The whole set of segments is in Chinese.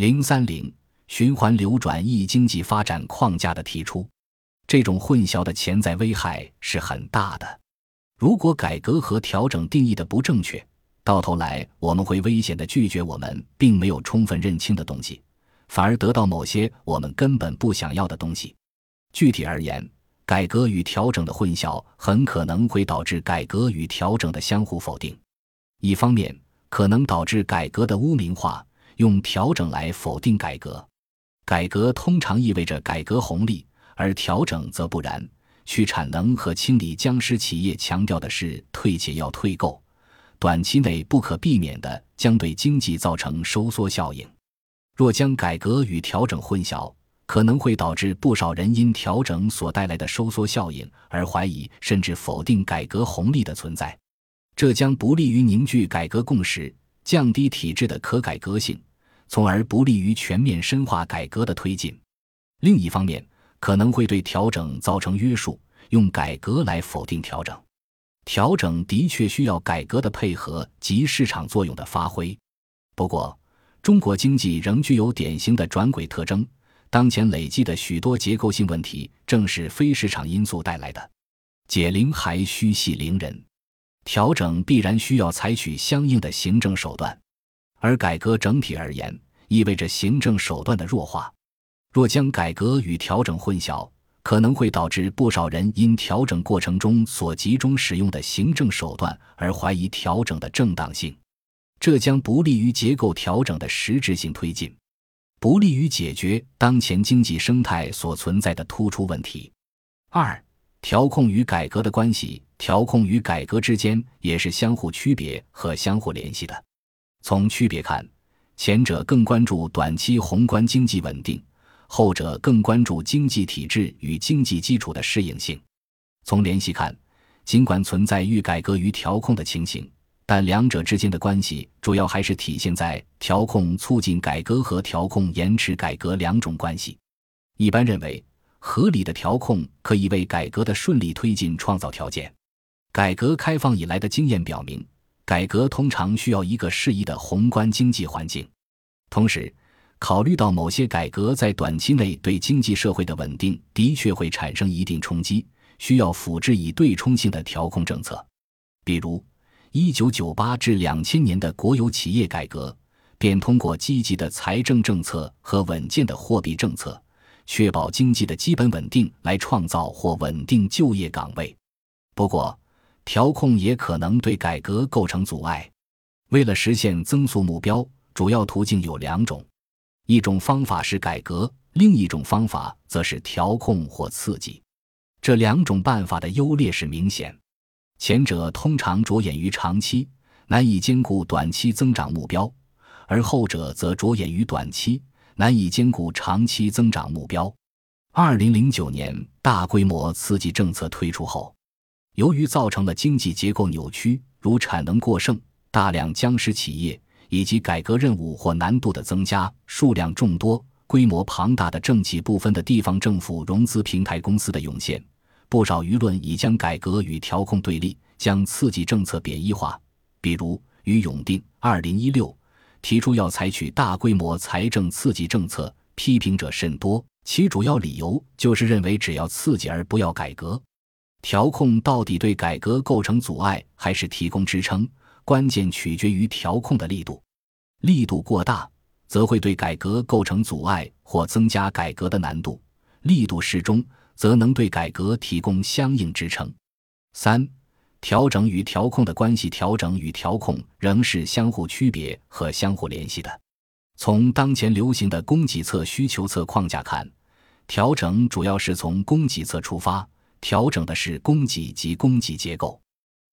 零三零循环流转一经济发展框架的提出，这种混淆的潜在危害是很大的。如果改革和调整定义的不正确，到头来我们会危险的拒绝我们并没有充分认清的东西，反而得到某些我们根本不想要的东西。具体而言，改革与调整的混淆很可能会导致改革与调整的相互否定。一方面，可能导致改革的污名化。用调整来否定改革，改革通常意味着改革红利，而调整则不然。去产能和清理僵尸企业强调的是退且要退够，短期内不可避免的将对经济造成收缩效应。若将改革与调整混淆，可能会导致不少人因调整所带来的收缩效应而怀疑甚至否定改革红利的存在，这将不利于凝聚改革共识，降低体制的可改革性。从而不利于全面深化改革的推进。另一方面，可能会对调整造成约束，用改革来否定调整。调整的确需要改革的配合及市场作用的发挥。不过，中国经济仍具有典型的转轨特征，当前累积的许多结构性问题正是非市场因素带来的。解铃还须系铃人，调整必然需要采取相应的行政手段。而改革整体而言，意味着行政手段的弱化。若将改革与调整混淆，可能会导致不少人因调整过程中所集中使用的行政手段而怀疑调整的正当性，这将不利于结构调整的实质性推进，不利于解决当前经济生态所存在的突出问题。二、调控与改革的关系，调控与改革之间也是相互区别和相互联系的。从区别看，前者更关注短期宏观经济稳定，后者更关注经济体制与经济基础的适应性。从联系看，尽管存在欲改革与调控的情形，但两者之间的关系主要还是体现在调控促进改革和调控延迟改革两种关系。一般认为，合理的调控可以为改革的顺利推进创造条件。改革开放以来的经验表明。改革通常需要一个适宜的宏观经济环境，同时，考虑到某些改革在短期内对经济社会的稳定的确会产生一定冲击，需要辅之以对冲性的调控政策。比如，一九九八至两千年的国有企业改革，便通过积极的财政政策和稳健的货币政策，确保经济的基本稳定，来创造或稳定就业岗位。不过，调控也可能对改革构成阻碍。为了实现增速目标，主要途径有两种：一种方法是改革，另一种方法则是调控或刺激。这两种办法的优劣是明显。前者通常着眼于长期，难以兼顾短期增长目标；而后者则着眼于短期，难以兼顾长期增长目标。二零零九年大规模刺激政策推出后。由于造成了经济结构扭曲，如产能过剩、大量僵尸企业，以及改革任务或难度的增加、数量众多、规模庞大的政企部分的地方政府融资平台公司的涌现，不少舆论已将改革与调控对立，将刺激政策贬义化。比如，于永定（二零一六）提出要采取大规模财政刺激政策，批评者甚多，其主要理由就是认为只要刺激而不要改革。调控到底对改革构成阻碍还是提供支撑，关键取决于调控的力度。力度过大，则会对改革构成阻碍或增加改革的难度；力度适中，则能对改革提供相应支撑。三、调整与调控的关系，调整与调控仍是相互区别和相互联系的。从当前流行的供给侧、需求侧框架看，调整主要是从供给侧出发。调整的是供给及供给结构，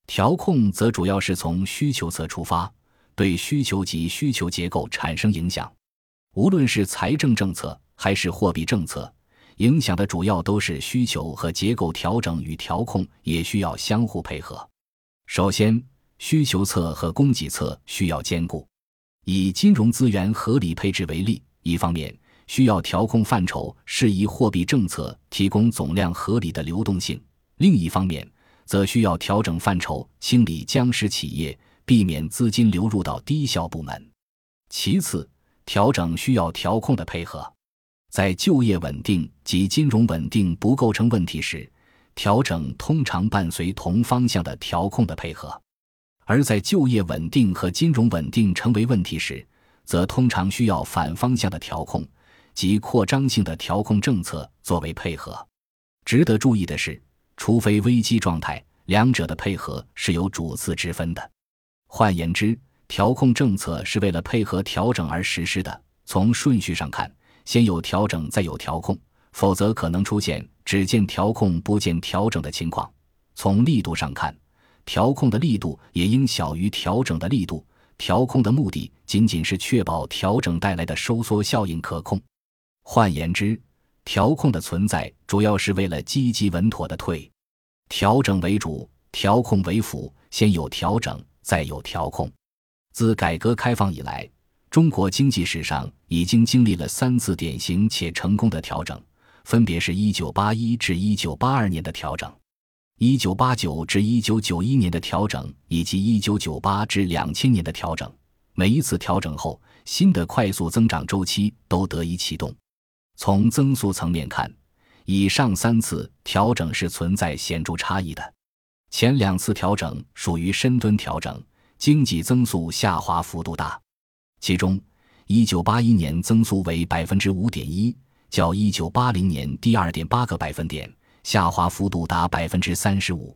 调控则主要是从需求侧出发，对需求及需求结构产生影响。无论是财政政策还是货币政策，影响的主要都是需求和结构。调整与调控也需要相互配合。首先，需求侧和供给侧需要兼顾。以金融资源合理配置为例，一方面。需要调控范畴适宜货币政策，提供总量合理的流动性；另一方面，则需要调整范畴，清理僵尸企业，避免资金流入到低效部门。其次，调整需要调控的配合。在就业稳定及金融稳定不构成问题时，调整通常伴随同方向的调控的配合；而在就业稳定和金融稳定成为问题时，则通常需要反方向的调控及扩张性的调控政策作为配合。值得注意的是，除非危机状态，两者的配合是有主次之分的。换言之，调控政策是为了配合调整而实施的。从顺序上看，先有调整，再有调控，否则可能出现只见调控不见调整的情况。从力度上看，调控的力度也应小于调整的力度。调控的目的仅仅是确保调整带来的收缩效应可控。换言之，调控的存在主要是为了积极稳妥的退调整为主，调控为辅。先有调整，再有调控。自改革开放以来，中国经济史上已经经历了三次典型且成功的调整，分别是一九八一至一九八二年的调整。一九八九至一九九一年的调整，以及一九九八至两千年的调整，每一次调整后，新的快速增长周期都得以启动。从增速层面看，以上三次调整是存在显著差异的。前两次调整属于深蹲调整，经济增速下滑幅度大。其中，一九八一年增速为百分之五点一，较一九八零年低二点八个百分点。下滑幅度达百分之三十五，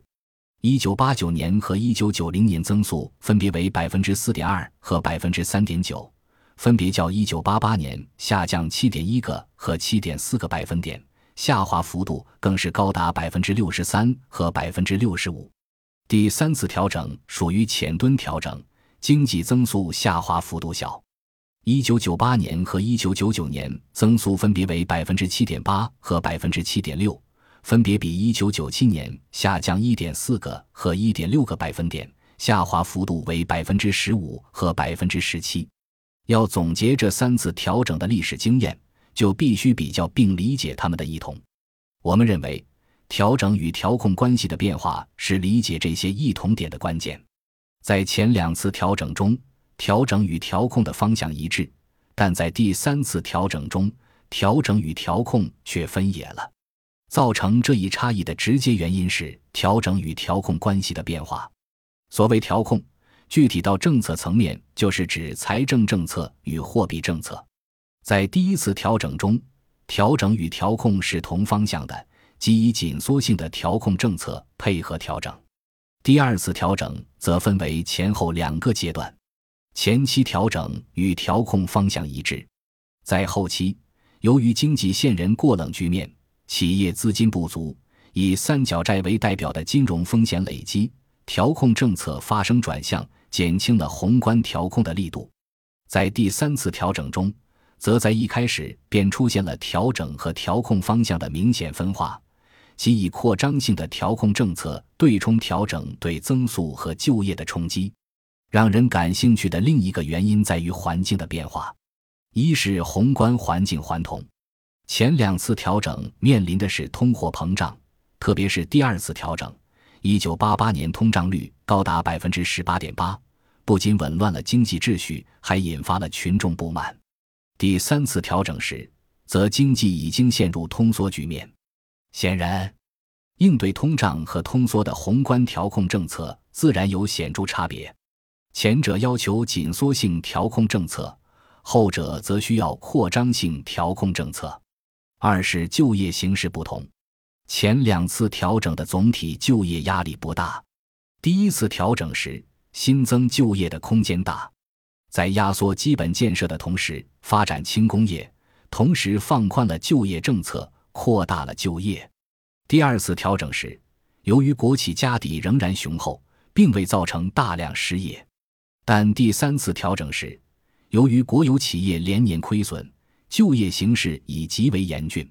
一九八九年和一九九零年增速分别为百分之四点二和百分之三点九，分别较一九八八年下降七点一个和七点四个百分点，下滑幅度更是高达百分之六十三和百分之六十五。第三次调整属于浅蹲调整，经济增速下滑幅度小，一九九八年和一九九九年增速分别为百分之七点八和百分之七点六。分别比一九九七年下降一点四个和一点六个百分点，下滑幅度为百分之十五和百分之十七。要总结这三次调整的历史经验，就必须比较并理解它们的异同。我们认为，调整与调控关系的变化是理解这些异同点的关键。在前两次调整中，调整与调控的方向一致，但在第三次调整中，调整与调控却分野了。造成这一差异的直接原因是调整与调控关系的变化。所谓调控，具体到政策层面，就是指财政政策与货币政策。在第一次调整中，调整与调控是同方向的，即以紧缩性的调控政策配合调整。第二次调整则分为前后两个阶段，前期调整与调控方向一致，在后期，由于经济现人过冷局面。企业资金不足，以三角债为代表的金融风险累积，调控政策发生转向，减轻了宏观调控的力度。在第三次调整中，则在一开始便出现了调整和调控方向的明显分化，即以扩张性的调控政策对冲调整对增速和就业的冲击。让人感兴趣的另一个原因在于环境的变化，一是宏观环境环同。前两次调整面临的是通货膨胀，特别是第二次调整，一九八八年通胀率高达百分之十八点八，不仅紊乱了经济秩序，还引发了群众不满。第三次调整时，则经济已经陷入通缩局面。显然，应对通胀和通缩的宏观调控政策自然有显著差别，前者要求紧缩性调控政策，后者则需要扩张性调控政策。二是就业形势不同，前两次调整的总体就业压力不大，第一次调整时新增就业的空间大，在压缩基本建设的同时发展轻工业，同时放宽了就业政策，扩大了就业。第二次调整时，由于国企家底仍然雄厚，并未造成大量失业，但第三次调整时，由于国有企业连年亏损。就业形势已极为严峻。